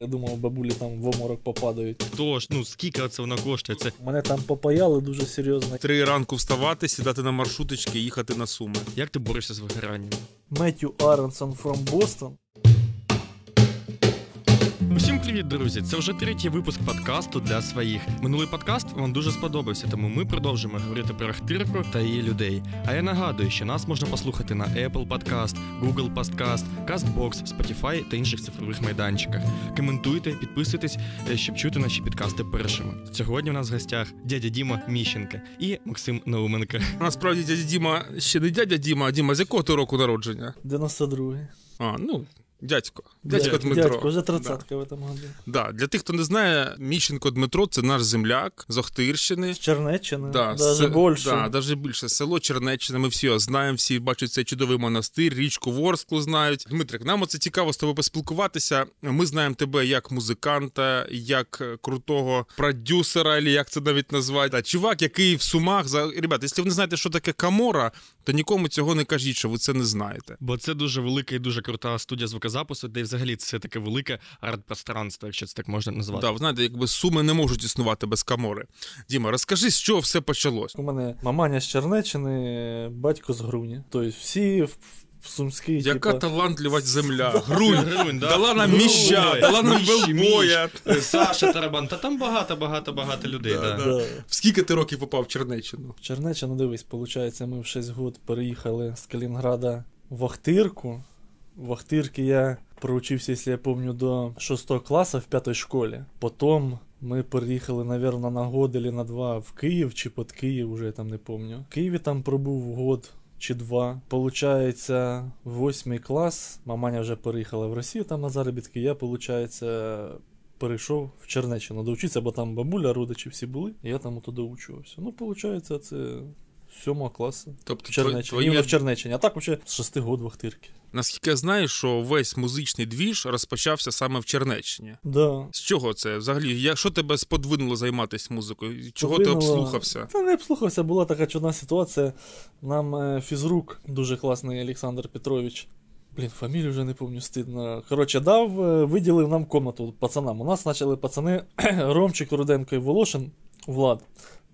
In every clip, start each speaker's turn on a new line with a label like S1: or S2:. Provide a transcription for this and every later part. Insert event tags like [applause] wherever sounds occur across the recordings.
S1: Я думав, бабулі там в оморок попадають.
S2: Тож, ну скільки це воно коштує? Це
S1: Мене там попаяли дуже серйозно.
S3: Три ранку вставати, сідати на маршруточки їхати на суми.
S2: як ти борешся з вигоранням?
S1: Меттю Аронсон from Boston.
S2: Привіт, друзі! Це вже третій випуск подкасту для своїх. Минулий подкаст вам дуже сподобався, тому ми продовжимо говорити про Ахтирку та її людей. А я нагадую, що нас можна послухати на Apple Podcast, Google Podcast, CastBox, Spotify та інших цифрових майданчиках. Коментуйте, підписуйтесь, е, щоб чути наші підкасти першими. Сьогодні у нас в гостях дядя Діма Міщенка і Максим Науменко.
S3: Насправді дядя Діма ще не дядя Діма, а Діма, з якого ти року народження?
S1: 92-й.
S3: А, ну, дядько. Дядько
S1: Дядько,
S3: Дмитро.
S1: Дядько, вже тридцятка в этом году.
S3: Да. Для тих, хто не знає, Міщенко Дмитро це наш земляк з Охтирщини.
S1: З Чернеччини,
S3: Да,
S1: даже
S3: се-
S1: більше.
S3: Да, даже більше. Село Чернеччина, ми всі його знаємо, всі бачать цей чудовий монастир, річку Ворсклу знають. Дмитрик, нам оце цікаво з тобою поспілкуватися. Ми знаємо тебе як музиканта, як крутого продюсера, або як це навіть назвати. Та, чувак, який в сумах за. Ребята, якщо ви не знаєте, що таке камора, то нікому цього не кажіть, що ви це не знаєте.
S2: Бо це дуже велика і дуже крута студія звукозапису, де взагалі це таке велике арт-пространство, якщо це так можна назвати.
S3: Да, знаєте, якби суми не можуть існувати без камори. Діма, розкажи, з чого все почалось.
S1: У мене маманя з Чернеччини, батько з Груні. Тобто всі в, в Сумській,
S3: Яка
S1: типа,
S3: талантлива земля. Грунь.
S2: Грунь, да?
S3: Дала нам міща, дала нам велбоя.
S2: Саша Тарабан, та там багато, багато, багато людей.
S3: Да,
S2: Да,
S1: Да.
S3: В скільки ти років попав в Чернеччину?
S1: В Чернеччину, дивись, виходить, ми в 6 год переїхали з Калінграда в Охтирку. В Охтирці я проучився, якщо я пам'ятаю, до 6 класу в 5 школі. Потім ми переїхали, мабуть, на год или на два в Київ чи під Київ, вже я там не пам'ятаю. В Києві там пробув год чи два. Получається, восьмий клас. Маманя вже переїхала в Росію там на заробітки. Я, получається, перейшов в Чернеччину доучитися, бо там бабуля, родичі всі були, і я там туди учувався. Ну, виходить, це сьомого класу.
S3: Тобто
S1: В Чернеччині.
S3: твоє,
S1: в Чернеччині. А так взагалі з шести год в Ахтирці.
S3: наскільки я знаю, що весь музичний двіж розпочався саме в Чернеччині.
S1: Да.
S3: З чого це? Взагалі, я, що тебе сподвинуло займатися музикою? Чого ти обслухався?
S1: Та не обслухався, була така чудна ситуація. Нам е, фізрук, дуже класний Олександр Петрович. Блін, фамілію вже не пам'ятаю, стидно. Коротше, дав, е, виділив нам комнату пацанам. У нас почали пацани [clears throat] Ромчик, Руденко і Волошин, Влад,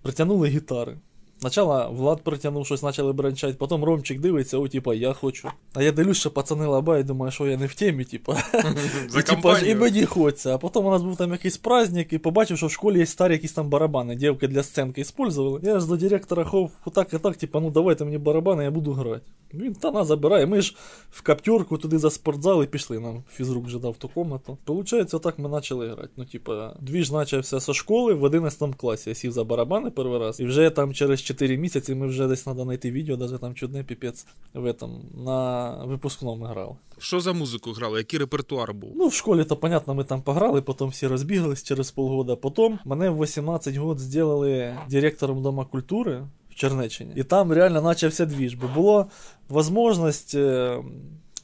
S1: притягнули гітари. Спочатку Влад притягнув щось, почали бранчати, потім Ромчик дивиться, о, типа, я хочу. А я дивлюсь, що пацани лабають, думаю, що я не в темі, типа. [laughs]
S3: За
S1: і, типа, і мені хочеться. А потім у нас був там якийсь праздник, і побачив, що в школі є старі якісь там барабани. Дівки для сценки использовали. Я ж до директора хов так і так, типа, ну давайте мені барабани, я буду грати. Він та на забирає. Ми ж в каптерку туди за спортзал і пішли. Нам фізрук вже дав ту комнату. Получається, отак ми почали грати. Ну, типа, двіж почався зі школи в 11 класі. Я сів за барабани перший раз. І вже там через 4 місяці ми вже десь треба знайти відео, навіть там чудне піпець в этом, на випускному грали.
S3: Що за музику грали? Який репертуар був?
S1: Ну, в школі, то, понятно, ми там пограли, потім всі розбіглись через полгода. Потім мене в 18 років зробили директором Дома культури в Чернеччині. І там реально почався двіж, бо була можливість.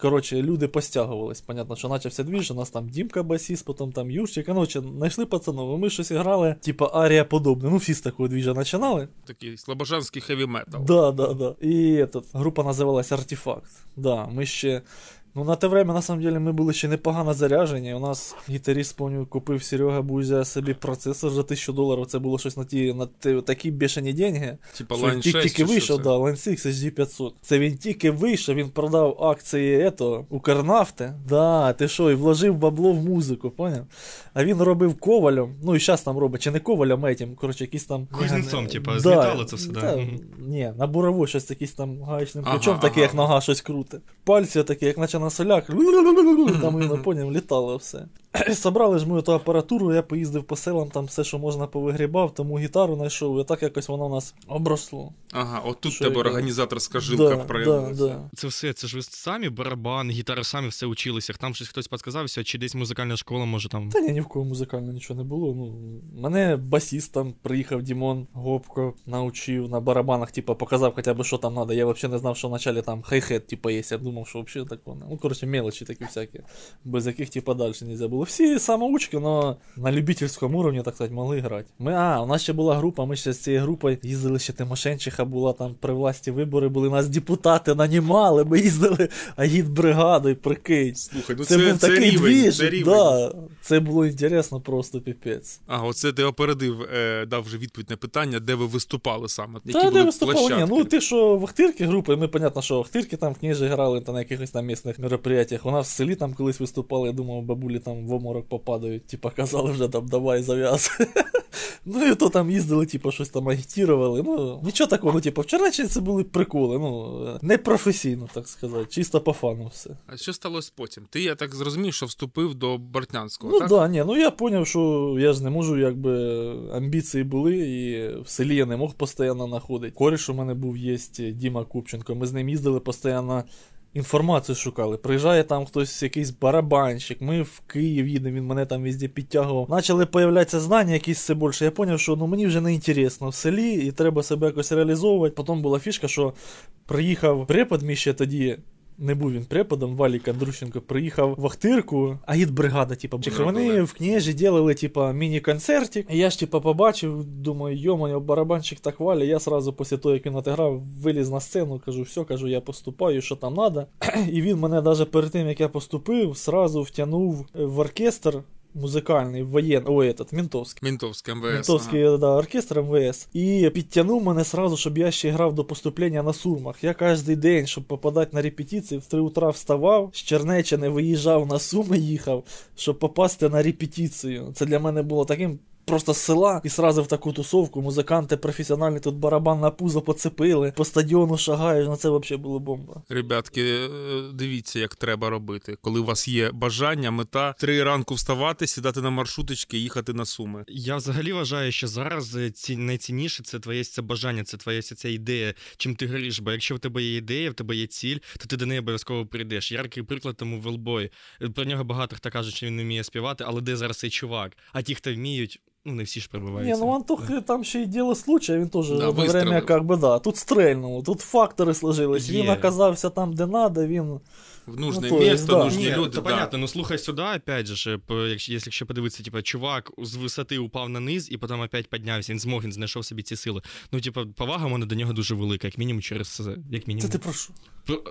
S1: Коротше, люди постягувались. Понятно, що начався двіж, у нас там Дімка басіс, потім там Юрчик. Короче, знайшли пацанов, ми щось грали, типа арія подобне. Ну, всі з такого двіжа починали.
S3: Такий слобожанський хеві метал.
S1: Да, да, да. І этот, група називалась Артефакт. Да, ми ще. Ну, на те время, на самом деле, ми були ще непогано заряжені. У нас гітаріст, помню, купив Серега Бузя собі процесор за 1000 доларів. Це було щось на ті на ті, такі бешені деньги.
S3: Типа Line
S1: він
S3: 6
S1: тільки, вийшов,
S3: це?
S1: да, Line 6 HD500. Це він тільки вийшов, він продав акції ето, Укрнафти. Да, ти що, і вложив бабло в музику, поняв? А він робив ковалем, ну і зараз там робить, чи не ковалем, а этим, коротше, якийсь там.
S2: Кузнецом, типа,
S1: Да,
S2: з металу це все, да? Мгм.
S1: Ні, на бурову щось якийсь там гаечним
S3: Ага,
S1: ключом, таке,
S3: ага.
S1: як нога щось круте. Пальці такі, як наче на соляк. [laughs] Там, і на понім літало все. [clears throat] Собрали ж ми ту апаратуру, я поїздив по селам, там все, що можна повигрібав, тому гітару знайшов, і так якось воно у нас обросло.
S3: Ага, от тут
S1: Що
S3: тебе
S1: я-
S3: організаторська жилка
S1: да,
S3: проявилася.
S1: да.
S2: Це все, це ж ви самі барабан, гітари самі все училися. Там щось хтось підказався, чи десь музикальна школа, може там.
S1: Та ні, ні в кого музикально нічого не було. Ну, мене басіст там приїхав Дімон Гопко, навчив на барабанах, типа, показав хоча б, що там треба. Я взагалі не знав, що вначалі там хай-хет, типа, є. Я думав, що взагалі такого. не- Ну, коротше, мелочі такі всякі, без яких, типа, далі не було. Всі самоучки, але на любительському рівні, так сказати, могли грати. Ми, а, у нас ще була група, ми ще з цією групою їздили, ще Тимошенчиха була там при власті вибори, були нас депутати нанімали, ми їздили агітбригадою, прикинь.
S3: Слухай, ну
S1: це,
S3: це,
S1: був
S3: це,
S1: такий
S3: рівень,
S1: двіж,
S3: це рівень.
S1: да, це було інтересно, просто піпець.
S3: А, оце ти опередив, е, дав вже відповідь на питання, де ви виступали саме. Які
S1: Та
S3: були
S1: де виступали? Ні, ну ти що в Ахтирки групи, ми, понятно, що Ахтирки там в книжі грали та на якихось там місних мероприятиях. У нас в селі там колись виступали, я думав, бабулі там в оморок попадають, типа казали вже там давай зав'яз. [laughs] Ну і то там їздили, типу, щось там агітірували. Ну, нічого такого, ну, типу, в Чернеччині це були приколи, ну, не професійно, так сказати, чисто по фану все.
S3: А що сталося потім? Ти, я так зрозумів, що вступив до Бортнянського,
S1: Ну
S3: так?
S1: да, ні, ну я зрозумів, що я ж не можу, якби амбіції були, і в селі я не мог постійно знаходити. Коріш у мене був є Діма Купченко. Ми з ним їздили постійно. Інформацію шукали. Приїжджає там хтось якийсь барабанщик, ми в Київ їдемо, він мене там везде підтягував. Почали появлятися знання якісь все більше. Я зрозумів, що ну мені вже не інтересно в селі і треба себе якось реалізовувати. Потім була фішка, що приїхав препод мій ще тоді. Не був він преподом, Валіка Друщенко приїхав в Ахтирку, агітбригада, типу,
S3: чи
S1: вони в княжі ділили типа, міні-концертик. Я ж, типа, побачив, думаю, йомаю, барабанщик так валя. Я сразу після того, як він отиграв, виліз на сцену, кажу, все, кажу, я поступаю, що там треба. [clears throat] І він мене навіть перед тим, як я поступив, сразу втягнув в оркестр. Музикальний, воєнний, ой, этот, ментовський.
S3: Мінтовське МВС.
S1: Ментовський да, оркестр МВС. І підтягнув мене сразу, щоб я ще грав до поступлення на Сумах. Я кожен день, щоб попадати на репетиції, в 3 утра вставав, з Чернеччини виїжджав на Суми, їхав, щоб попасти на репетицію. Це для мене було таким. Просто з села і сразу в таку тусовку. Музиканти професіональні тут барабан на пузо поцепили, по стадіону шагаєш, ну це взагалі було бомба.
S3: Ребятки, е, дивіться, як треба робити. Коли у вас є бажання, мета три ранку вставати, сідати на маршруточки і їхати на суми.
S2: Я взагалі вважаю, що зараз е, ці найцінніше це твоє це бажання, це твоя ця ідея, чим ти гориш. Бо якщо в тебе є ідея, в тебе є ціль, то ти до неї обов'язково прийдеш. Яркий приклад тому Велбой. Про нього багато хто каже, що він не вміє співати, але де зараз цей чувак? А ті, хто вміють, ну не всі ж
S1: Не,
S2: пробиваються.
S1: ну Антох там ще й діло случая, він теж
S3: Да,
S1: время, как бы, да, тут стрельнув, тут фактори сложились. Він оказався там, де надо, він.
S3: В нужне
S1: Ну,
S3: місто,
S1: да.
S3: нужні
S2: Ні,
S3: люди. да.
S2: понятно, ну слухай сюди, опять же, якщо, якщо подивитися, типа, чувак з висоти упав на низ і потім опять піднявся, він змог, він знайшов собі ці сили. Ну, типа, повага в мене до нього дуже велика, як мінімум через е, як мінімум.
S1: Це ти про що?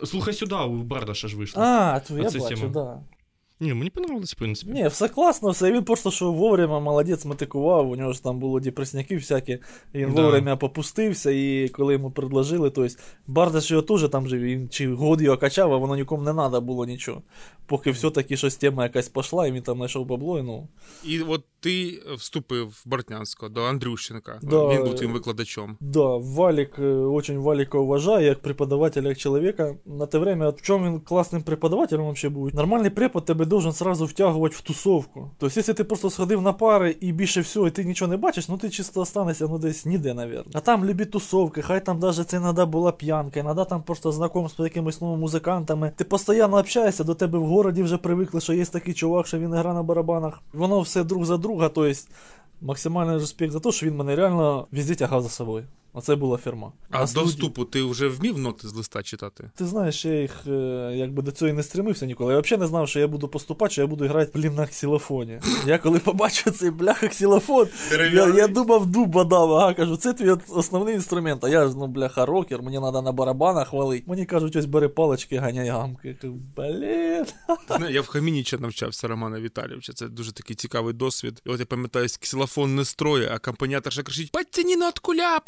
S2: Слухай сюди, у Бардаша ж вийшло.
S1: А, то я бачу, да.
S2: Ні, мені понравилось, в принципі.
S1: Ні, все класно, все. Він просто що вовремя молодець мотикував, у нього ж там було депресняки всякі, він
S2: Да.
S1: вовремя попустився, і коли йому предложили, то есть Бардаш його теж там же, він чи год його качав, а воно нікому не треба було нічого. Поки все-таки щось тема якась пішла, і він там знайшов бабло, і ну.
S3: І от ти вступив в Бортнянського до Андрющенка.
S1: Да.
S3: Він був твоїм викладачом.
S1: Да, Валик, э, очень Валика уважаю, як преподавателя, як человека. На те время, в чому він класним преподавателем вообще був? Нормальний препод тебе должен сразу втягувати в тусовку. Тобто, якщо ти просто сходив на пари і більше всього, і ти нічого не бачиш, ну ти чисто останешся ну десь ніде, наверное. А там любі тусовки, хай там даже це іноді була п'янка, іноді там просто знакомство з якимись новими музикантами. Ти постійно общаєшся, до тебе в городі вже привикли, що є такий чувак, що він грає на барабанах. Воно все друг за друга, тобто максимальний респект за те, що він мене реально везде тягав за собою. Оце була фірма.
S3: А, до
S1: студії-
S3: вступу ти вже вмів ноти з листа читати?
S1: Ти знаєш, я їх е, якби до цього і не стремився ніколи. Я взагалі не знав, що я буду поступати, що я буду грати блін на ксилофоні. Я коли побачив цей бляха ксилофон, я, я думав, дуба дав, ага, кажу, це твій основний інструмент. А я ж ну бляха рокер, мені треба на барабанах валити. Мені кажуть, ось бери палички, ганяй гамки. Блін.
S3: Я в Хамініча навчався Романа Віталійовича. Це дуже такий цікавий досвід. І от я пам'ятаю, ксилофон не строє, а акомпаніаторша кричить: Подтяні от куля,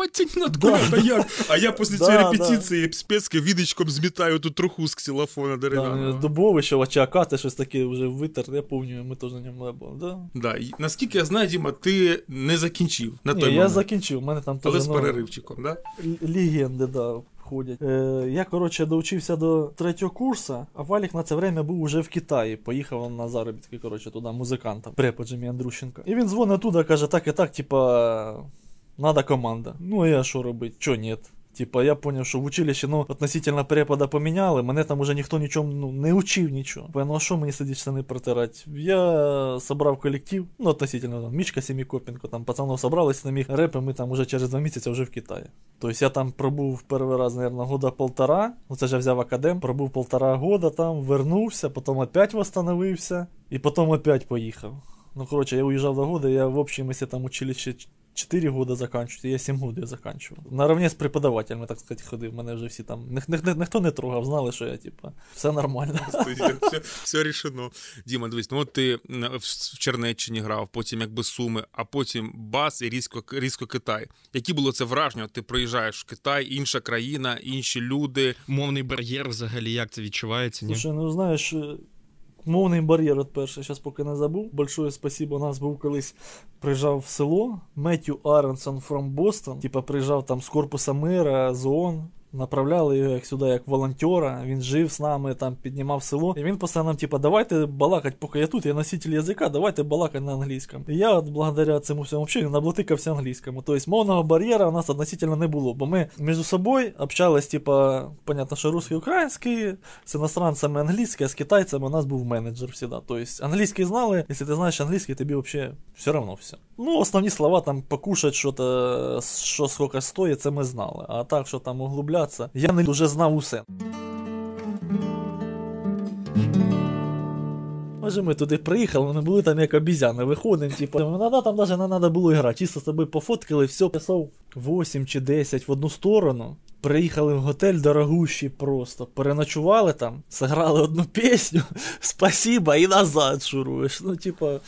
S1: Да.
S3: А я, а я після
S1: Да,
S3: цієї
S1: да.
S3: репетиції спецки відичком змітаю ту труху з ксилофона
S1: Да,
S3: дерев'яного.
S1: дубовище, очакати, щось таке вже витер, я пам'ятаю, ми теж на ньому були. Да.
S3: Да. Наскільки я знаю, Діма, ти не закінчив на
S1: Ні,
S3: той
S1: я закінчив, у мене там теж
S3: Але з
S1: ну,
S3: переривчиком, да?
S1: Легенди, да, входять. Е, я, коротше, доучився до третього курсу, а Валік на це время був уже в Китаї. Поїхав на заробітки, коротше, туди музикантом. Преподжем Андрущенко. І він дзвонить туди, каже, так і так, типа, надо команда. Ну, а я що робити? Чо ні? Типа, я поняв, що в училищі, ну, относительно препода поміняли, мене там уже ніхто нічому ну, не учив нічого. Ну а що мені сидіть штани протирати? Я собрав колектив, ну, относительно там, Мічка Семікопенко, там пацанов собрались на міг репи, ми там уже через два місяці вже в Китаї. Тобто я там пробув перший раз, наверное, года полтора, ну це ж взяв академ, пробув полтора года там, вернувся, потім опять восстановився, і потім опять поїхав. Ну, короче, я уезжал до года, я в общем, если там училище 4 года заканчиваю, я 7 годів заканчивав. Наравне з преподавателями, так сказати, ходив. Мене вже всі там. Ні, ні, ні, ніхто не трогав, знали, що я, типа, все нормально.
S3: все, все рішено. Діма, дивись, ну от ти в Чернеччині грав, потім якби Суми, а потім Бас і різко, різко Китай. Які було це враження? Ти приїжджаєш в Китай, інша країна, інші люди.
S2: Мовний бар'єр взагалі, як це відчувається? ні?
S1: Слушай, ну знаєш, Мовний бар'єр от перше, зараз поки не забув. Большое спасибо. У нас був колись приїжджав в село Меттю Аренсон from Boston. Типа приїжджав там з корпуса мира, з ООН. Направляли його як сюди, як волонтера. Він жив з нами, там піднімав село. І він постійно нам, типа, давайте балакать, поки я тут, я носитель язика, давайте балакать на англійському. І я, от, благодаря цьому всьому взагалі, наблатикався англійському. Тобто мовного бар'єра у нас относительно не було, бо ми між собою общались, типа, понятно, що русський український, з іностранцями англійський, а з китайцями у нас був менеджер завжди. Тобто англійський знали, якщо ти знаєш англійський, тобі взагалі все одно все. Ну, основні слова там покушать, що, то, що скільки стоїть, це ми знали. А так, що там углубляти помилятися. Я не вже знав усе. Може, ми туди приїхали, ми були там як обізяни, виходимо, типу, ну, там навіть не треба було грати. Чисто тобою пофоткали, все, писав 8 чи 10 в одну сторону. Приїхали в готель дорогущий просто. Переночували там, сыграли одну пісню, [laughs] спасибо, і назад шуруєш. Ну, типа,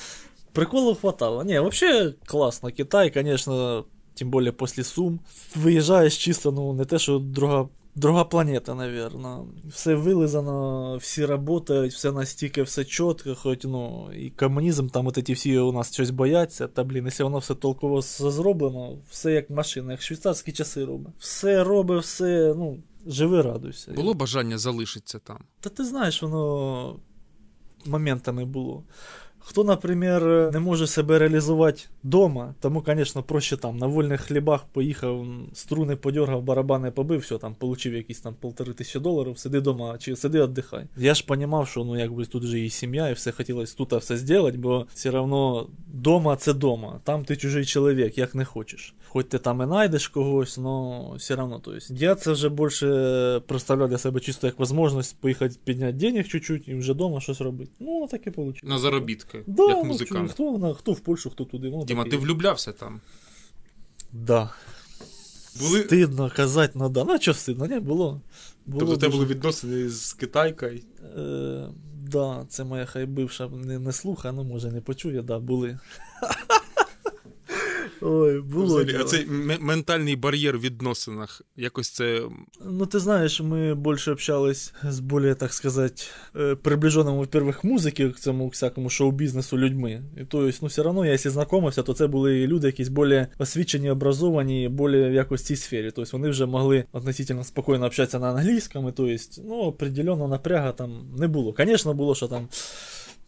S1: приколу хватало. Не, вообще классно. Китай, конечно, тем более после Сум. Виїжджаєш чисто, ну, не те, що друга друга планета, наверное. Все вилизано, всі працюють, все настільки, все чітко, хоч ну, і комунізм, там от ці всі у нас щось бояться. Та блін, якщо воно все толково зроблено, все як машина, як швейцарські часи робить. Все робить, все, ну, живи, радуйся.
S3: Було бажання залишитися там.
S1: Та ти знаєш, воно моментами було. Хто, наприклад, не може себе реалізувати вдома, тому, звісно, проще там на вольних хлібах поїхав, струни подергав, барабани побив, все, там, отримав якісь там полтори тисячі доларів, сиди вдома, чи сиди віддихай. Я ж розумів, що ну, якби тут же і сім'я, і все хотілося тут все зробити, бо все одно вдома це вдома, там ти чужий чоловік, як не хочеш. Хоч ти там і знайдеш когось, але все одно. То есть, я це вже більше представляв для себе чисто як можливість поїхати підняти денег чуть-чуть і вже вдома щось робити. Ну, так і вийшло.
S3: На заробітки музики,
S1: да,
S3: як
S1: ну,
S3: музикант.
S1: Хто, хто, хто в Польщу, хто туди. Ну,
S3: Діма, ти влюблявся там?
S1: Да. Були... Стидно казати, ну да. Ну, що стидно, не було.
S3: було тобто у тебе були відносини з китайкою?
S1: Е, Да, це моя хай бивша не, не слуха, ну може не почує, да, були. Ой, було.
S3: Взагалі, а цей ментальний бар'єр в відносинах, якось це.
S1: Ну, ти знаєш, ми більше общались з більш, так сказати, э, приближеними, во-первых, музики, к цьому всякому шоу-бізнесу людьми. І то есть, ну, все одно, я якщо знайомився, то це були люди якісь більш освічені, образовані, більш в якось цій сфері. Тобто вони вже могли относительно спокійно общатися на англійському, то есть, ну, определенно напряга там не було. Звісно, було, що там.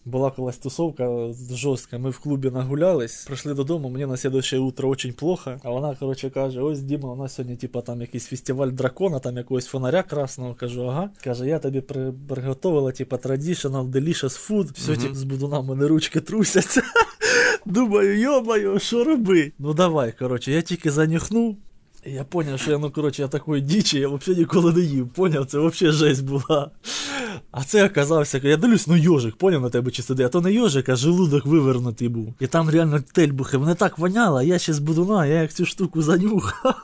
S1: Була колись тусовка жорстка, ми в клубі нагулялись, прийшли додому, мені на слідуюче утро очень плохо. А вона, коротше, каже: ось Діма, у нас сьогодні, типа, там якийсь фестиваль дракона, там якогось фонаря красного. Кажу, ага. Каже, я тобі приготувала, типа, traditional, delicious food. Все, uh-huh. типу, з будуна мене ручки трусяться. [laughs] Думаю, йомаю, що робити? Ну давай, коротше, я тільки занюхнув. Я поняв, що я, ну коротше, я такої дічі, я взагалі ніколи не їв. Поняв, це взагалі жесть була. А це оказався, я дивлюсь, ну йожик, поняв на тебе чи сиди, а то не йожик, а желудок вивернутий був. І там реально тельбухи, мене так воняло, я ще з будуна, я як цю штуку занюхав.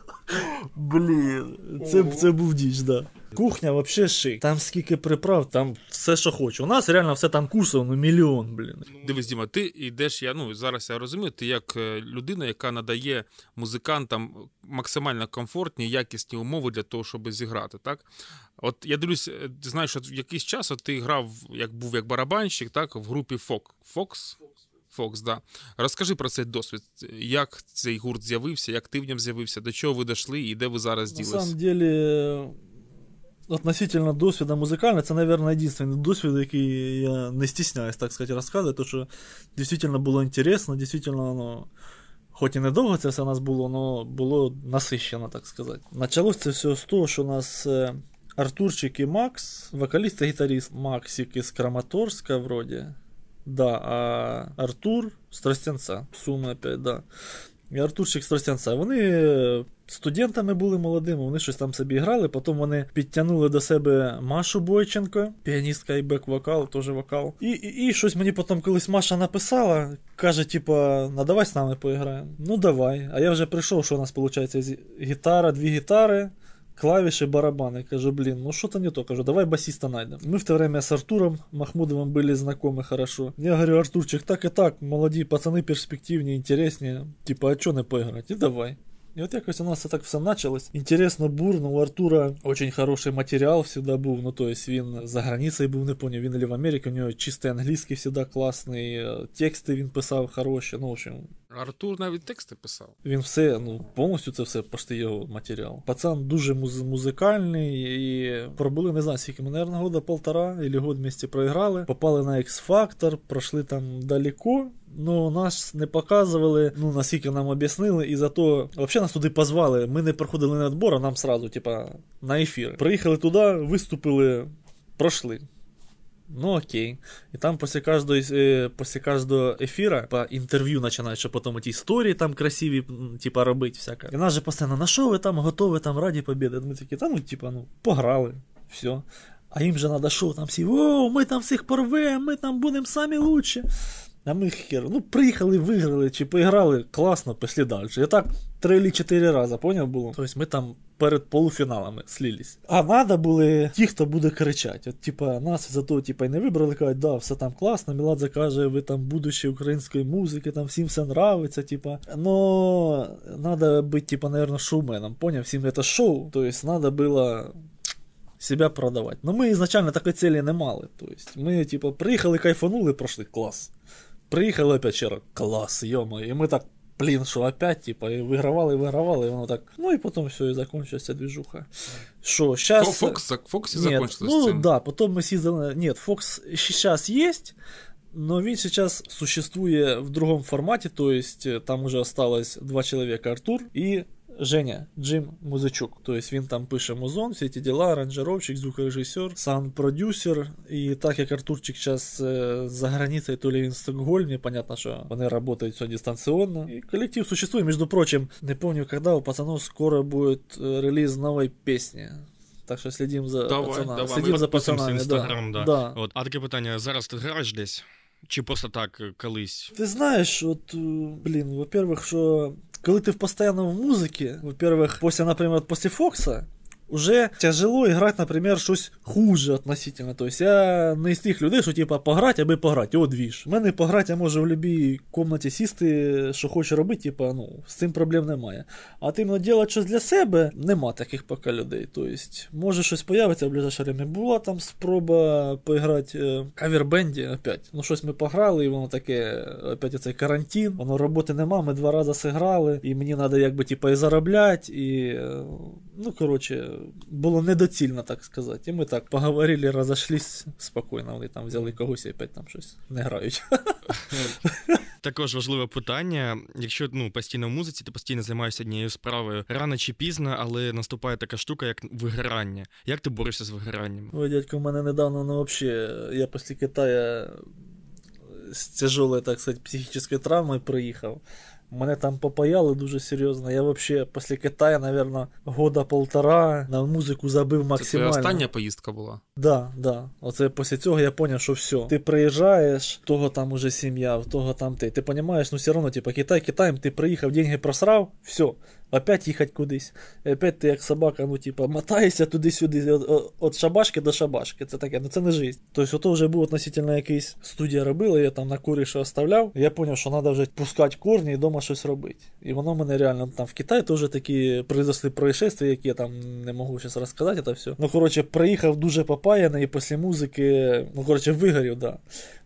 S1: Блін, це це був діч, да. Кухня взагалі шик. Там скільки приправ, там все, що хочу. У нас реально все там курсово, ну мільйон, блін.
S3: Дивись, Діма, ти йдеш, я ну зараз я розумію, ти як е, людина, яка надає музикантам максимально комфортні, якісні умови для того, щоб зіграти. так? От я дивлюсь, е, знаєш, що якийсь час от ти грав, як був як барабанщик, так, в групі Фок. Фокс? Фокс, да. Розкажи про цей досвід. Як цей гурт з'явився, як ти в ньому з'явився, до чого ви дійшли і де ви зараз ділись?
S1: На самом деле, относительно досвіда музикального, це, мабуть, єдиний досвід, який я не стісняюсь, так сказати, розказувати, тому що дійсно було інтересно, дійсно, ну, Хоч і недовго це все у нас було, але було насищено, так сказати. Началось це все з того, що у нас. е, Артурчик і Макс, вокаліст і гітаріст Максик із Краматорська, вроді. Да, а Артур з Тростянця. Суми опять, да. Артурчик Стростянця. Вони е, студентами були молодими, вони щось там собі грали, потім вони підтягнули до себе Машу Бойченко, піаністка і бек-вокал, теж вокал. І, і, і щось мені потім колись Маша написала, каже, типа, ну давай з нами поіграємо. Ну давай. А я вже прийшов, що у нас виходить гітара, дві гітари Клавиши, барабаны. Кажу, блин, ну что-то не то. Кажу, давай басиста найдем. Мы в то время с Артуром Махмудовым были знакомы хорошо. Я говорю, Артурчик, так и так, молоді пацаны перспективнее, интереснее. Типа, а чё не поиграть? И давай. І от якось у нас це так все почалось. Інтересно, бурно. У Артура очень хороший матеріал всегда був. Ну, то есть він за границею був, не поняв, він или в Америці, у нього чистий англійський всегда класний, е, тексти він писав хороші. Ну, в общем,
S3: Артур навіть тексти писав.
S1: він все, ну, повністю це все почти його матеріал. Пацан дуже муз- музикальний і пробули, не знаю, скільки ми, наверное, года полтора или год вместе проіграли. Попали на X-Factor, пройшли там далеко. Ну, нас не показували, ну, наскільки нам об'яснили, і зато взагалі нас туди позвали. Ми не проходили на відбор, а нам сразу, типа, на ефір. Приїхали туди, виступили, пройшли. Ну окей. І там після кожного, е, після кожного ефіра по інтерв'ю починають, що потім ті історії там красиві, типа, робити всяке. І нас же постійно, на що ви там готові там раді побіди? Ми такі, та ну, типа, ну, пограли, все. А їм же треба що, там всі, о, ми там всіх порвемо, ми там будемо самі лучші А ми хер, ну приїхали, виграли чи поіграли, класно, пішли далі. І так три чи чотири рази, поняв було? Тобто ми там перед полуфіналами слились. А надо були ті, хто буде кричати. От, типа, нас за то типа, й не вибрали, кажуть, да, все там класно, Міладзе каже, ви там будуще української музики, там всім все нравиться, типа. Но надо бути, типа, наверное, шоуменом, поняв? Всім це шоу, то есть надо было себя продавать. Но мы изначально такой цели не мали. То есть мы, типа, приїхали, кайфанули, прошли, клас. Приїхали опять ще раз, клас, йомо. І ми так, блін, що опять, типа, і вигравали, і вигравали, і воно так. Ну і потім все, і закончилась ця движуха. Що, щас...
S3: Фокс, Фоксі
S1: Нет,
S3: закончилось
S1: ну
S3: цим.
S1: да, потом мы съездили... Нет, Fox сейчас есть, но він сейчас существує в другом формате, то есть э, там уже осталось два человека, Артур и Женя, Джим Музичук. То есть він там пише музон, всі ці діла, аранжировщик, звукорежисер, саунд-продюсер. І так як Артурчик зараз за границей, то ли він в Стокгольмі, понятно, що вони працюють все дистанційно. І колектив существует, между прочим, не помню, когда у пацанов скоро будет э, релиз новой песни. Так що слідім за
S3: Давай,
S1: пацанами.
S3: давай,
S1: Слідім
S3: ми
S1: за
S2: підписуємося
S1: пацанами,
S2: в Інстаграм, да. да.
S1: да.
S2: От. А таке питання: зараз ти граєш десь? Чи просто так е, колись?
S1: Ти знаєш, от, е, блін, во-первых, що коли ти в постоянно в музиці, во-первых, після, наприклад, після Фокса, уже тяжело играть, например, щось хуже относительно. То есть я не з тих людей, що типа пограть, аби пограти, о, двіж. У мене пограти я можу в будь-якій кімнаті сісти, що хочу робити, типа, ну, з цим проблем немає. А ти робити щось для себе, нема таких поки людей. То есть, може щось появиться в ближайше время. Була там спроба поіграти е, кавербенді опять. Ну, щось ми пограли, і воно таке, опять цей карантин, воно роботи нема, ми два рази зіграли, і мені треба якби типа і заробляти, і е, ну, коротше, було недоцільно, так сказати. І ми так поговорили, розійшлись спокійно. Вони там взяли когось і опять там щось не грають. [laughs]
S2: Також важливе питання. Якщо ну постійно в музиці, ти постійно займаєшся однією справою рано чи пізно, але наступає така штука, як вигорання. Як ти борешся з вигоранням?
S1: Ой, дядько, у мене недавно, ну вообще, я після Китая з тяжелой, так сказати, психічною травмою приїхав. Мене там попаяли дуже серйозно. Я взагалі після Китаю, наверное, года полтора на музику забив
S3: Це твоя
S1: максимально.
S3: остання поїздка була.
S1: Да, да. Оце після цього я зрозумів, що все. Ти приїжджаєш, в того там уже сім'я, в того там ти. Ти розумієш, ну все одно, типа, Китай, Китаєм, ти приїхав, деньги просрав, все. Опять їхати кудись. Опять ти як собака, ну, типа, мотаєшся туди-сюди, від шабашки до шабашки. Це таке, ну це не життя. Тобто, ото вже був относительно якийсь студія робила, я там на курі що оставляв. Я зрозумів, що треба вже пускати корні і вдома щось робити. І воно мене реально там в Китаї теж такі произошли происшествия, які я там не можу зараз розказати, це все. Ну, коротше, приїхав дуже попаяний, і після музики, ну, коротше, вигорів, да.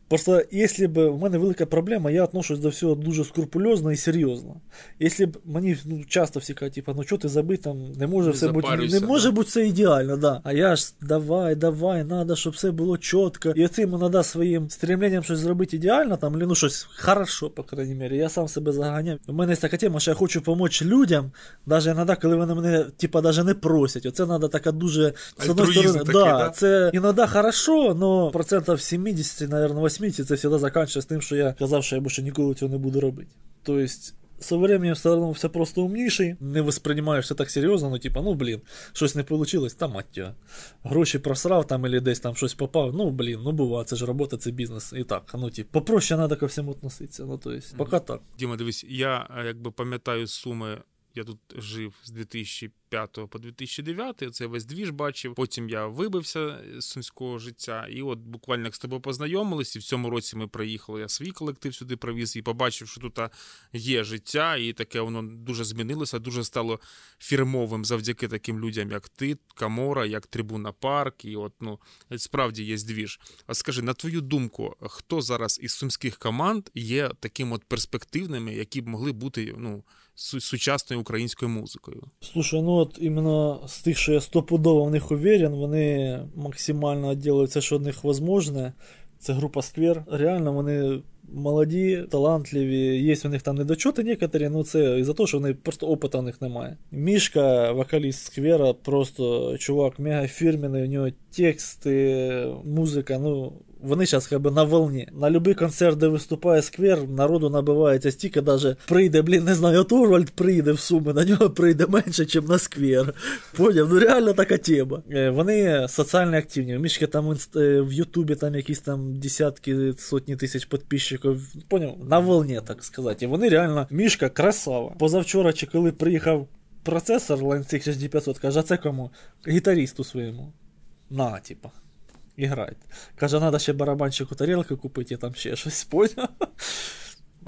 S1: Просто, якщо б у мене велика проблема, я отношусь до всього дуже скрупульозно і серйозно. Якщо б мені ну, часто всі кажуть, типа, ну чого ти забив, там не може
S3: Не
S1: все бути,
S3: запарюйся,
S1: не може
S3: да.
S1: бути все ідеально, да. А я ж давай, давай, надо, щоб все було чітко. І оцим іноді своїм стремленням щось зробити ідеально, там, або, ну щось хорошо, по крайній мірі, я сам себе заганяю. У мене є така тема, що я хочу допомогти людям, навіть іноді, коли вони мене, типа, навіть не просять. Оце треба така дуже, з одної
S3: Альтруїзм
S1: сторони,
S3: такий,
S1: да,
S3: да?
S1: це іноді хорошо, но процентів 70, наверное, 80 це завжди закінчується тим, що я казав, що я більше ніколи цього не буду робити. Тобто, со временем все одно все просто умніший, не восприймаєш все так серйозно, ну типа, ну блін, щось не вийшло, та мать його. Гроші просрав там или десь там щось попав, ну блін, ну буває, це ж робота, це бізнес. І так, ну типа, попроще треба ко всьому относитися. Ну, то есть, поки так.
S3: Діма, дивись, я е, якби пам'ятаю суми. Я тут жив з 2005 по 2009, це весь двіж бачив. Потім я вибився з сумського життя, і от буквально як з тобою познайомились, і в цьому році ми приїхали. Я свій колектив сюди привіз і побачив, що тут є життя, і таке воно дуже змінилося, дуже стало фірмовим завдяки таким людям, як ти, Камора, як Трибуна Парк. І от ну справді є двіж. А скажи, на твою думку, хто зараз із сумських команд є таким от перспективними, які б могли бути ну сучасною українською музикою?
S1: Слушай, ну от іменно з тих, що я стопудово в них уверен, вони максимально ділять все, що від них можливе. Це група Сквер. Реально вони молоді, талантливі. Є у них там недочоти некоторі, ну це із-за того, що вони просто опиту у них немає. Мішка, вокаліст Сквера, просто чувак мега фірменний, у нього тексти, музика, ну. Вони зараз как би на волні. На будь-який концерт, де виступає сквер, народу набивається стільки, даже прийде, блін, не знаю, от Орвальд прийде в Суми, на нього прийде менше, ніж на сквер. Поняв? Ну реально така тема. Е, Вони соціально активні. Мішки там е, в Ютубі там якісь там десятки, сотні тисяч підписчиків. Поняв? На волні, так сказати. І вони реально, Мішка красава. Позавчора, чи коли приїхав процесор Line 6 6500, каже, а це кому? Гітарісту своєму. На, типа. Іграйте. Каже, треба ще барабанщику тарілки купити, там ще щось поняв.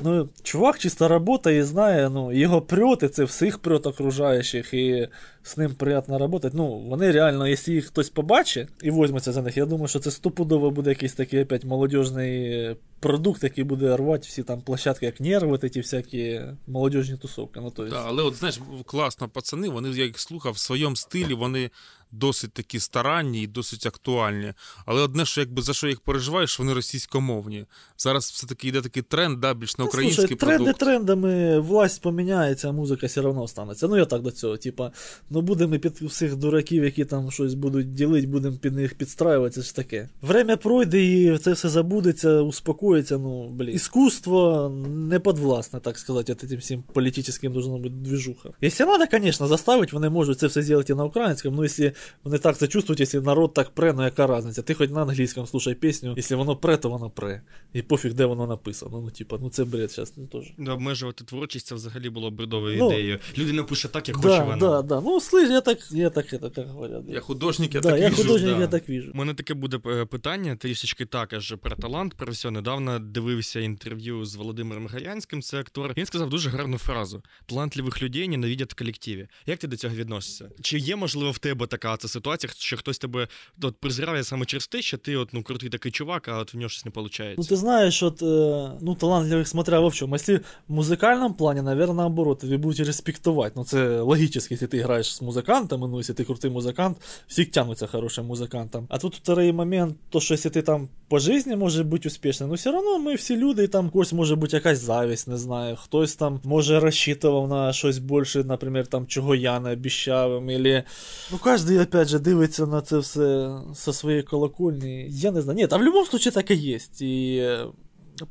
S1: Ну, чувак чисто працює і знає, ну, його прьоти, це всіх прьот окружаючих, і з ним приємно працювати. Ну, вони реально, якщо їх хтось побачить і візьметься за них, я думаю, що це стопудово буде якийсь такий опять молодіжний продукт, який буде рвати всі там площадки, як нерви, ті всякі молодіжні тусовки. Ну, то есть,
S3: Да, але от знаєш, класно, пацани, вони, я їх слухав, в своєму стилі вони досить такі старанні і досить актуальні. Але одне, що якби за що їх переживаєш, вони російськомовні. Зараз все-таки йде такий тренд, да, більш на
S1: Ну,
S3: український
S1: слушай, тренди трендами, власть поміняється, а музика все одно останеться. Ну я так до цього. Типа, ну будемо під всіх дураків, які там щось будуть ділити, будемо під них підстраюватися. Ж таке. Время пройде і це все забудеться, успокоїться. Ну, блін. Іскусство не подвласне, так сказати, от этим всім політичним должно бути движуха. Якщо треба, звісно, заставити, вони можуть це все зробити на українському, ну якщо вони так це чувствують, якщо народ так пре, ну яка різниця? Ти хоч на англійському слушай пісню, якщо воно пре, то воно пре. І пофіг, де воно написано. Ну, типа, ну це бред зараз ну, теж.
S2: Да, обмежувати творчість це взагалі було бредовою
S1: Ну,
S2: ідеєю. Людина пише так, як хоче
S1: Да,
S2: вона.
S1: да, да. Ну, слышь, я так, я так, это, как говорят.
S3: Я художник, я
S1: да,
S3: так
S1: я
S3: вижу,
S1: художник,
S3: да.
S1: я так вижу.
S2: У мене таке буде е, питання трішечки також про талант. Про все недавно дивився інтерв'ю з Володимиром Гарянським, це актор. Він сказав дуже гарну фразу: талантливих людей ненавидять в колективі. Як ти до цього відносишся? Чи є можливо в тебе така ця ситуація, що хтось тебе от, презирає саме через те, що ти от ну крутий такий чувак, а от в нього щось не виходить?
S1: Ну, ты знаешь, вот, э, ну, талантливых, смотря в чем. Если в музыкальном плане, наверное, наоборот, тебе будуть респектовать. Ну, це логически, если ты играешь с музыкантом, ну, если ты крутый музыкант, всі тянутся хорошим музыкантом. А тут второй момент, то, що если ти там по жизни може бути успішним, ну, все равно ми всі люди, і там когось може бути якась завість, не знаю, хтось там може розчитував на щось більше, наприклад, там, чого я не обіщав, їм, или... Ну, кожен, опять же, дивиться на це все со своєї колокольні. Я не знаю. Ні, а в будь-якому случае так і є. І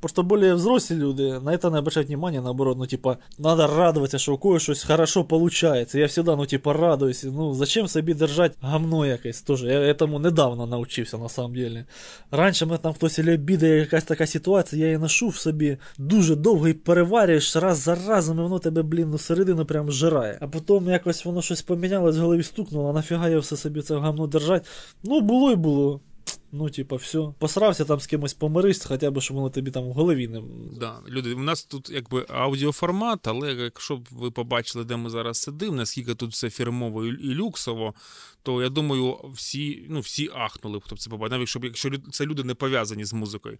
S1: Просто более взрослые люди на это не обращают внимания, наоборот, ну, типа, надо радоваться, что у кого щось хорошо получается. Я всегда, ну, типа, радуюсь. Ну, зачем собі держать гамно якесь тоже? Я этому недавно научився, на самом деле. Раніше мене там хтось или бідає якась така ситуація, я її ношу в собі дуже довго і переварюєш раз за разом, і воно тебе, блін, ну, середину прям жирає. А потім якось воно щось помінялось, в голові стукнуло, а нафіга я все собі це гамно держать. Ну, було і було. Ну, типа, все. Посрався там з кимось помирись, хоча б, щоб воно тобі там в голові не.
S3: Да, люди, у нас тут якби аудіоформат, але якщо б ви побачили, де ми зараз сидимо, наскільки тут все фірмово і, люксово, то я думаю, всі ну, всі ахнули, хто б це побачив, навіть якщо, якщо це люди не пов'язані з музикою.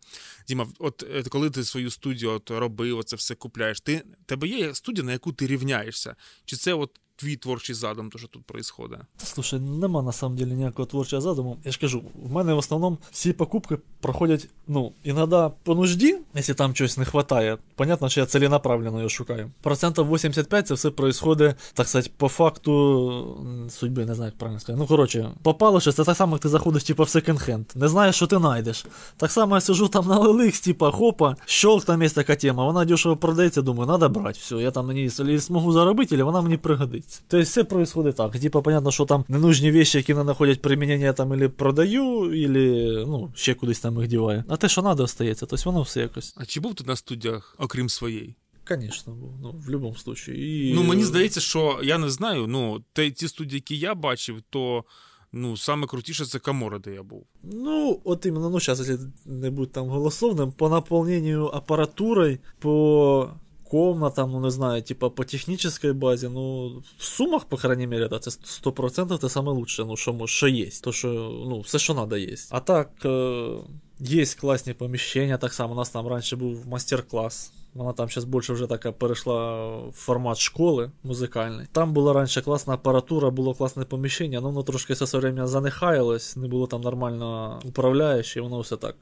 S3: Діма, от е, коли ти свою студію от, робив, це все купляєш, ти тебе є студія, на яку ти рівняєшся? Чи це от твій творчий задум, то що тут происходит?
S1: Слушай, нема на самом деле ніякого творчого задуму. Я ж кажу, в мене в основному всі покупки проходять, ну, іноді по нужді, якщо там чогось не вистачає. Понятно, що я целенаправленно його шукаю. Процентів 85 це все происходит, так сказати, по факту судьби, не знаю, як правильно сказати. Ну, коротше, попало щось, це так само, як ти заходиш, типа, в секонд-хенд. Не знаєш, що ти знайдеш. Так само я сижу там на лиликс, типа, хопа, щолк там є така тема, вона дешево продається, думаю, треба брати. Все, я там на ній змогу заробити, або вона мені пригодиться робиться. То есть все происходит так. Типа, понятно, що там ненужні вещи, які не знаходять примінення, там или продаю, или ну, ще кудись там їх діваю. А те, що треба, остається. Тобто воно все якось.
S3: А чи був ти на студіях, окрім своєї?
S1: Звісно. Ну, в будь-якому випадку. І...
S3: Ну, мені здається, що я не знаю. Ну, те, ті студії, які я бачив, то. Ну, саме крутіше це Камора, де я був.
S1: Ну, от іменно, ну, зараз, якщо не будь там голословним, по наповненню апаратурою, по комнатам, ну не знаю, типа по технической базе, ну, в сумах, по крайней мере, да, це 100% це саме ну, що, що є. То, що, ну, все, що треба, є. А так, є класні поміщення, так само, у нас там раніше був мастер-клас. Вона там зараз більше вже така перейшла в формат школи музикальний. Там була раніше класна апаратура, було класне поміщення, але воно трошки все время занехаялось, не було там нормально управляючи, воно все так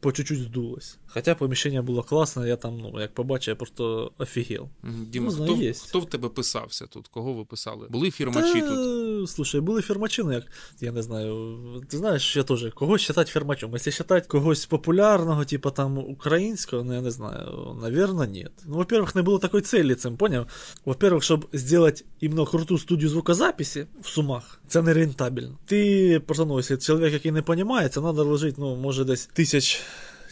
S1: по чуть-чуть здулось. Хоча поміщення було класне, я там, ну, як побачив, я просто офігел.
S3: Діма, ну, хто, хто в тебе писався тут? Кого ви писали? Були фірмачі Та, тут?
S1: Слушай, були фірмачі, ну як, я не знаю, ти знаєш, я теж, когось вважати фірмачом. Якщо вважати когось популярного, типу там українського, ну я не знаю, наверное, ні. Ну, во-первых, не було такої цілі цим, поняв? Во-первых, щоб зробити іменно круту студію звукозаписі в Сумах, це не рентабельно. Ти, просто, ну, якщо чоловік, який не розуміє, це треба вложити, ну, може, десь тисяч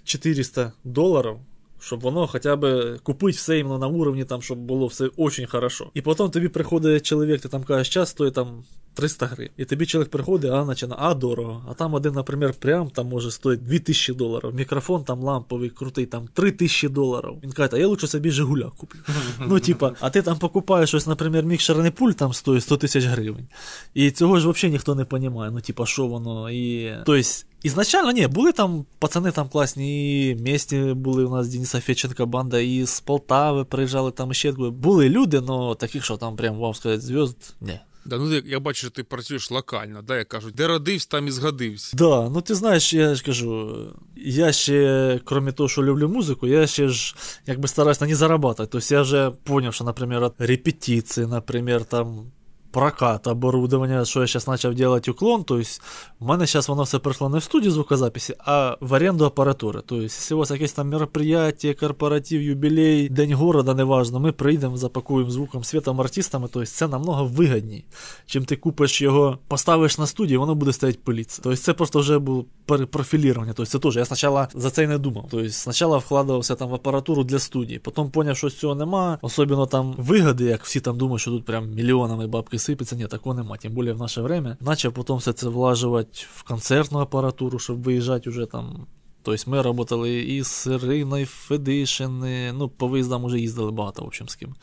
S1: 400 долларов, щоб воно хоча б купити все іменно на уровні, там, щоб було все очень хорошо. І потім тобі приходить чоловік, ти там кажеш, час стоїть там 300 гривень. І тобі чоловік приходить, а начина, а дорого. А там один, наприклад, прям там може стоїть 2000 доларів. Мікрофон там ламповий, крутий, там 3000 доларів. Він каже, а я лучше собі Жигуля куплю. [laughs] Ну, типа, а ти там покупаєш щось, наприклад, мікшерний пульт там стоїть 100 тисяч гривень. І цього ж взагалі ніхто не розуміє. Ну, типа, що воно. І... Тобто, Ізначально, ні, були там пацани там класні, і місті були у нас Дениса Феченка банда, і з Полтави приїжджали там ще. Були люди, але таких, що там прям, вам сказати, зв'язд, ні.
S3: Да, ну я бачу, що ти працюєш локально, да, як кажуть, де родився, там і згадився.
S1: Да, ну ти знаєш, я ж кажу, я ще, крім того, що люблю музику, я ще ж якби стараюсь на ній заробляти. Тобто я вже зрозумів, що, наприклад, репетиції, наприклад, там прокат оборудования, що я зараз почав делать уклон, то есть в мене зараз воно все прийшло не в студію звукозаписи, а в аренду апаратури. То есть, якщо у вас якесь там мероприятие, корпоратив, юбілей, день города, неважно, ми прийдемо, запакуємо звуком, світом, артистами, то есть це намного вигідніше, чим ти купиш його, поставиш на студію, воно буде стоять пиліться. Тобто це просто вже було перепрофілірування. Тобто це теж. Я спочатку за це й не думав. Тобто спочатку вкладався там в апаратуру для студії, потім зрозумів, що з цього нема, особливо там вигоди, як всі там думають, що тут прям мільйонами бабки сипеться, ні, такого нема, тим більше в наше время. Начав потім все це влажувати в концертну апаратуру, щоб виїжджати вже там. Тобто ми працювали і з Іриною Федишин, ну, по виїздам вже їздили багато, в общем, з ким.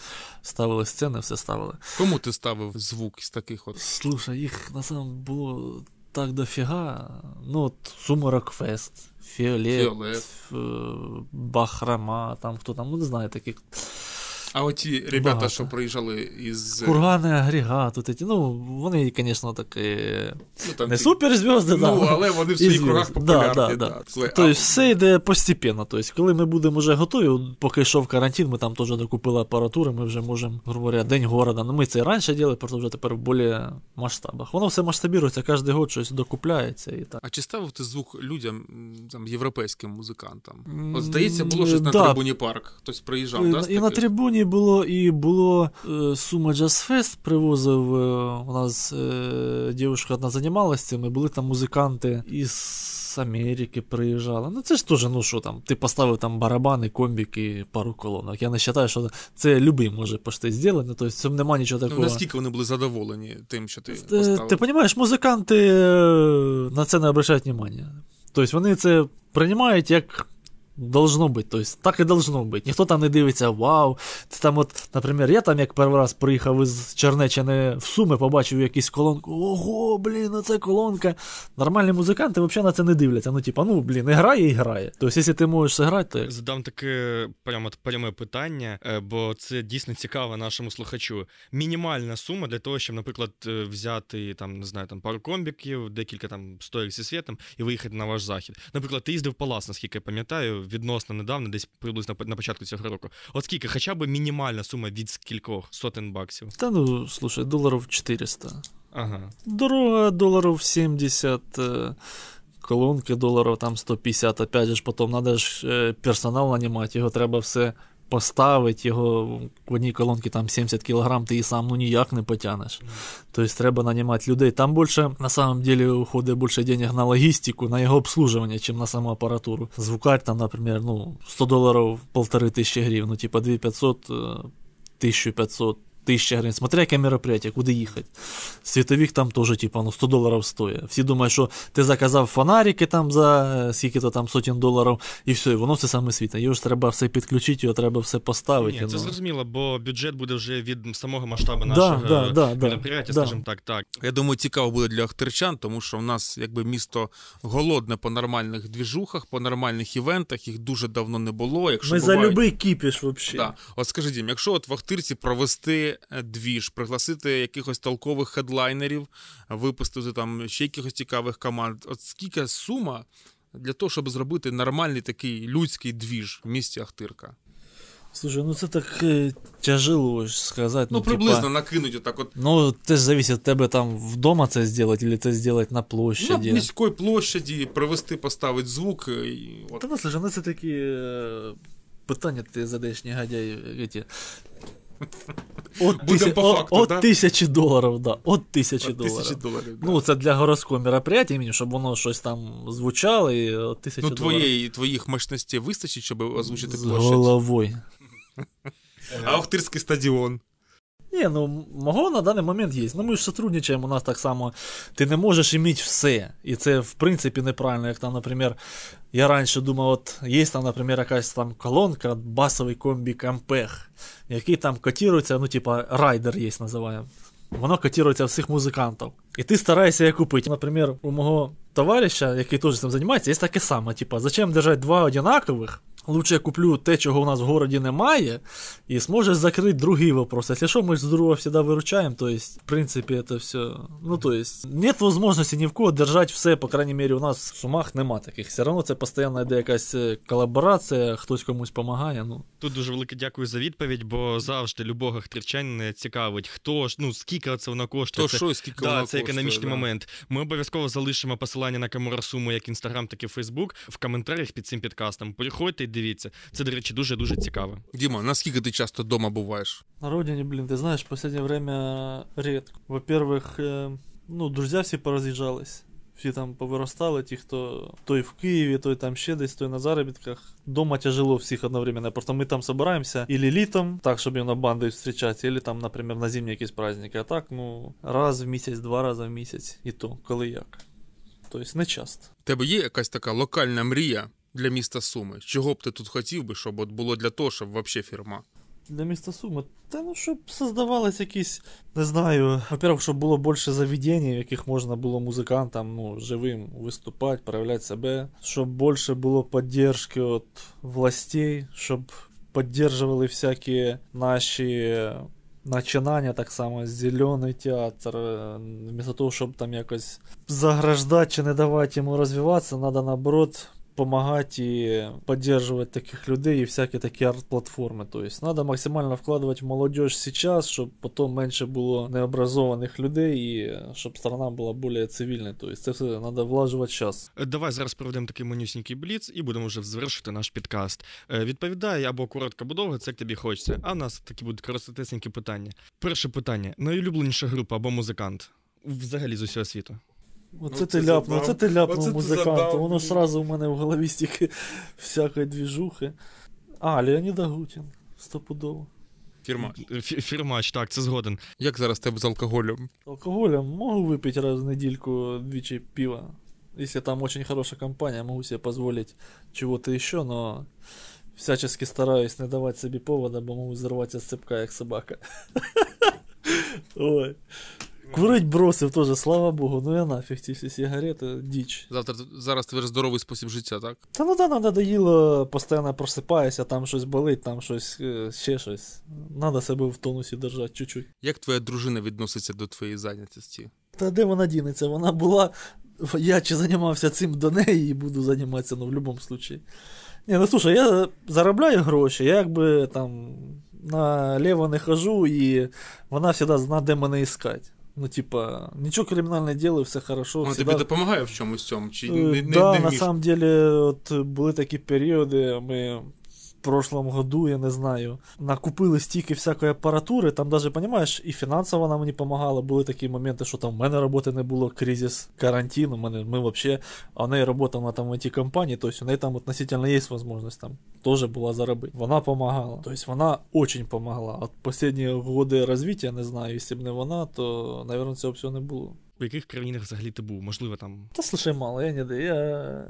S1: Ставили сцени, все ставили.
S3: Кому ти ставив звук з таких от?
S1: Слушай, їх на самом було так дофіга. Ну, от Суморок Фест, Фіолет, Фіолет. Бахрама, там хто там, ну не знаю таких.
S3: А оті ребята, Багато. що приїжджали із.
S1: Кургани агрегат, от ці, ну, вони, звісно, такі. Ну, там не ті... суперзв'язки,
S3: ну, да, але вони в своїх кругах популярні. Да, да, да.
S1: Тобто все йде постепенно. Тобто, коли ми будемо вже готові, поки йшов карантин, ми там теж докупили апаратуру, ми вже можемо, грубо говоря, День города. Ну, ми це і раніше робили, просто вже тепер в більш масштабах. Воно все масштабується, кожен год щось докупляється. і так.
S3: А чи ставив ти звук людям, там, європейським музикантам? От здається, було щось на трибуні парк. Хтось приїжджав,
S1: да? І на трибуні було і було е, Сума Джаз Фест, привозив у нас е, дівчинка одна займалася цим, і були там музиканти із Америки приїжджали. Ну це ж теж, ну що там, ти поставив там барабани, комбіки, пару колонок. Я не вважаю, що це любий може почти зробити, тобто цьому немає нічого
S3: Ну, наскільки вони були задоволені тим, що ти
S1: Е,
S3: поставив?
S1: Ти розумієш, музиканти е, на це не обращають уваги. Тобто вони це приймають як должно бути. Тобто так і должно бути. Ніхто там не дивиться, вау. Це там, от, наприклад, я там як перший раз приїхав із Чернеччини в Суми, побачив якусь колонку. Ого, блін, оце колонка. Нормальні музиканти взагалі на це не дивляться. Ну, типа, ну, блін, і грає і грає. Тобто, якщо ти можеш зіграти, то.
S2: Задам таке прямо пряме питання, е, бо це дійсно цікаво нашому слухачу. Мінімальна сума для того, щоб, наприклад, е, взяти там, не знаю, там пару комбіків, декілька там стоїк зі світом і виїхати на ваш захід. Наприклад, ти їздив в Палас, наскільки я пам'ятаю, відносно недавно, десь приблизно на початку цього року. От скільки, хоча б мінімальна сума від скількох сотень баксів.
S1: Та ну, слушай, доларів 400.
S2: Ага.
S1: Дорога доларів 70, е, колонки доларів там 150, опять же ж потім треба ж е, персонал нанімати, його треба все поставити, його в одній колонці там 70 кг, ти її сам ну ніяк не потягнеш. Тобто треба нанімати людей. Там більше, на самом деле, уходить більше денег на логістику, на його обслуживання, чим на саму апаратуру. Звукарь там, наприклад, ну, 100 доларів, полтори тисячі гривень, ну, типа 2500, е, 1500, тисяча гривень. Смотря яке мероприятие, куди їхати. Світових там теж, типа, ну, 100 доларів стоїть. Всі думають, що ти заказав фонарики там за е, скільки-то там сотень доларів, і все, і воно все саме світа. Його ж треба все підключити, його треба все поставити.
S2: Ні, це
S1: ну.
S2: зрозуміло, бо бюджет буде вже від самого масштабу нашого
S1: да, да, да,
S2: мероприятия,
S1: да.
S2: скажімо так, так.
S3: Я думаю, цікаво буде для охтерчан, тому що в нас якби місто голодне по нормальних двіжухах, по нормальних івентах, їх дуже давно не було. Якщо
S1: Ми за любий кіпіш взагалі.
S3: Да. От скажи, Дім, якщо от в Охтирці провести е, двіж, пригласити якихось толкових хедлайнерів, випустити там ще якихось цікавих команд, от скільки сума для того, щоб зробити нормальний такий людський двіж в місті Ахтирка?
S1: Слушай, ну це так е, тяжело сказати.
S3: Ну,
S1: типа,
S3: приблизно накинуть отак от
S1: Ну, це ж зависит від тебе там вдома це зробити, чи це зробити на
S3: на
S1: площаді.
S3: міської площаді, привезти, поставити звук. І от.
S1: Та ну, слушай, ну це такі е, питання ти задаєш негодяй. Эти. От, тисяч,
S3: по факту,
S1: от
S3: да?
S1: тисячі доларів, да. От тисячі
S3: От
S1: доларів.
S3: тисячі доларів. да.
S1: Ну, це для городського мероприятия, іменно, щоб воно щось там звучало, і от тисячі
S3: Ну, твоєї, твоїх мощностей вистачить, щоб озвучити
S1: З
S3: площадь.
S1: головою. [laughs]
S3: А Охтирський стадіон.
S1: Не, ну мого на даний момент є. Ну ми ж сотрудничаємо, у нас так само. Ти не можеш іміти все. І це в принципі неправильно. Як там, наприклад, я раніше думав, от є там, наприклад, якась там колонка, басовий комбік Ампех, який там котирується, ну, типа, райдер є, називаємо. Воно котирується всіх музикантів. І ти стараєшся її купити. Наприклад, у мого товариша, який теж цим займається, є таке саме. Типа, зачем держати два одинакових? Лучше я куплю те, чого у нас в городі немає, і зможеш закрити другий вопрос. Якщо що, ми ж з другого завжди виручаємо, то есть, в принципі, це все. Ну, то есть, нет возможности ні в кого держати все, по крайней мере, у нас в сумах нема таких. Все одно це постійно йде якась е, колаборація, хтось комусь допомагає. Ну,
S2: Тут дуже велике дякую за відповідь, бо завжди любого хтрівчанина цікавить, хто ж, ну скільки це воно коштує.
S3: То
S2: це,
S3: що, скільки
S2: да,
S3: воно
S2: це
S3: коштує,
S2: економічний
S3: да.
S2: момент. Ми обов'язково залишимо посилання на Камура Суму як Інстаграм, так і Фейсбук в коментарях під цим підкастом. Приходьте дивіться. Це, до речі, дуже дуже цікаво.
S3: Діма, наскільки ти часто вдома буваєш?
S1: на родине, блин, ты знаешь, в последнее время редко. Во-первых, э, ну, друзья всі пораз'їжджались. Всі там повиростали, ті, хто той в Києві, той там ще десь, той на заробітках. Дома тяжело всіх одновременно. Просто ми там собираємося ілі літом, так, щоб на бандою зустрічатися, ілі там, наприклад, на зимні якісь праздники. А так, ну, раз в місяць, два рази в місяць, і то, коли як. Тобто не часто.
S3: У тебе є якась така локальна мрія для міста Суми? Чого б ти тут хотів би, щоб от було для того, щоб взагалі фірма?
S1: Для міста Суми, та ну щоб создавалось якісь, не знаю, во-первых, щоб було більше заведень, в яких можна було музикантам ну, живим виступати, проявляти себе, щоб більше було підтримки від властей, щоб підтримували всякі наші начинання, так само зелений театр, вместо того, щоб там якось заграждати чи не давати йому розвиватися, треба наоборот помогать и поддерживать таких людей и всякие такие арт-платформы. То есть надо максимально вкладывать в молодежь сейчас, чтобы потом меньше было необразованных людей и чтобы страна была более цивильной. То есть это все надо влаживать сейчас.
S2: Е, Давай зараз проведемо такий манюсінький бліц і будемо вже завершити наш підкаст. Е, Відповідай або коротко, або довго, це як тобі хочеться. А в нас такі будуть коротесенькі питання. Перше питання: найулюбленіша група або музикант взагалі з усього світу.
S1: Оце
S3: Ну,
S1: ти
S3: це
S1: ляпнув, оце ти ляпнув
S3: ти
S1: музиканту. Воно сразу в мене в голові стільки [laughs] всякої двіжухи. А, Леонід Агутін. Стопудово.
S3: Фірма.
S2: Фірмач, так, це згоден.
S3: Як зараз тебе з алкоголем?
S1: Алкоголем можу выпить раз в недельку двічі пива. Если там очень хорошая компания, могу себе позволить чего-то еще, но всячески стараюсь не давать себе повода, бо могу взорваться з цепка, як собака. [laughs] Ой. Курить бросив теж, слава Богу, ну я нафіг ці всі сигарети, діч.
S3: Завтра зараз тебе здоровий спосіб життя, так?
S1: Та ну да, нам надоїло, постійно просипаюся, там щось болить, там щось, е, ще щось. Надо себе в тонусі держати чуть-чуть.
S3: Як твоя дружина відноситься до твоєї зайнятості?
S1: Та де вона дінеться? Вона була. Я чи займався цим до неї і буду займатися, ну, в будь-якому випадку. Ні, ну слушай, я заробляю гроші, я якби там наліво не хожу, і вона завжди знає, де мене іскати. Ну, типа, нічого кримінального не делаю, все хорошо.
S3: Ну,
S1: всегда-
S3: тобі допомагає в чомусь цьому? Чи
S1: Е,
S3: не, не,
S1: да,
S3: не
S1: на самом деле, от були такі періоди, ми прошлом году, я не знаю, накупили стільки всякої апаратури, там даже, понимаешь, і фінансово вона мені допомагала, були такі моменти, що там в мене роботи не було, кризис, карантин, у мене, ми вообще, а в неї робота, вона там в it компанії, то есть у неї там относительно є можливість там теж була заробити. Вона помогала. То есть вона очень помогла. От останні годи розвиття, не знаю, якщо б не вона, то, наверное, цього всього не було.
S2: В яких країнах взагалі ти був? Можливо, там.
S1: Та слушай, мало, я не де. Я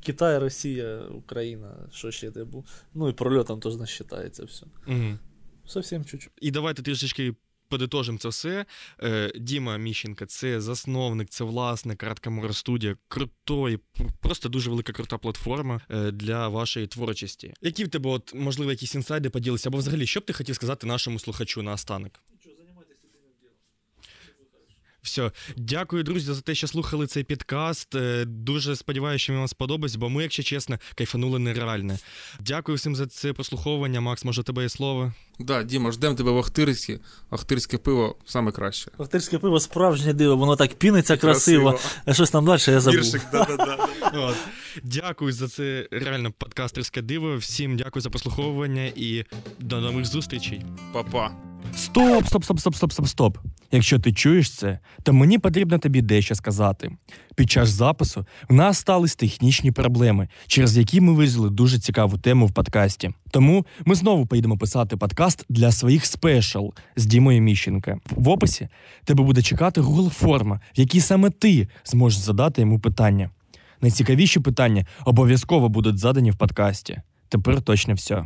S1: Китай, Росія, Україна, що ще де був. Ну і прольотом теж не вважається все.
S2: Угу.
S1: Совсем чуть-чуть.
S2: І давайте трішечки подитожимо це все. Е, Діма Міщенка це засновник, це власник Радкамора студія. Крутої, просто дуже велика крута платформа е, для вашої творчості. Які в тебе, от, можливо, якісь інсайди поділися, або взагалі, що б ти хотів сказати нашому слухачу на останок? Все, дякую, друзі, за те, що слухали цей підкаст. Е, Дуже сподіваюся, що він вам сподобався, бо ми, якщо чесно, кайфанули нереальне. Дякую всім за це прослуховування. Макс, може, тебе є слово?
S3: Да, Діма, ждемо тебе в Ахтирській. Ахтирське пиво саме краще.
S1: Охтирське пиво справжнє диво, воно так піниться красиво, а щось там далі я забув.
S3: Віршик, да-да-да. [laughs]
S2: От. Дякую за це реально подкастерське диво. Всім дякую за прослуховування і до нових зустрічей.
S3: Па-па.
S2: Стоп, стоп, стоп, стоп, стоп, стоп, стоп. Якщо ти чуєш це, то мені потрібно тобі дещо сказати. Під час запису в нас стались технічні проблеми, через які ми визвали дуже цікаву тему в подкасті. Тому ми знову поїдемо писати подкаст для своїх спешл з Дімою Міщенка. В описі тебе буде чекати Google форма, в якій саме ти зможеш задати йому питання. Найцікавіші питання обов'язково будуть задані в подкасті. Тепер точно все.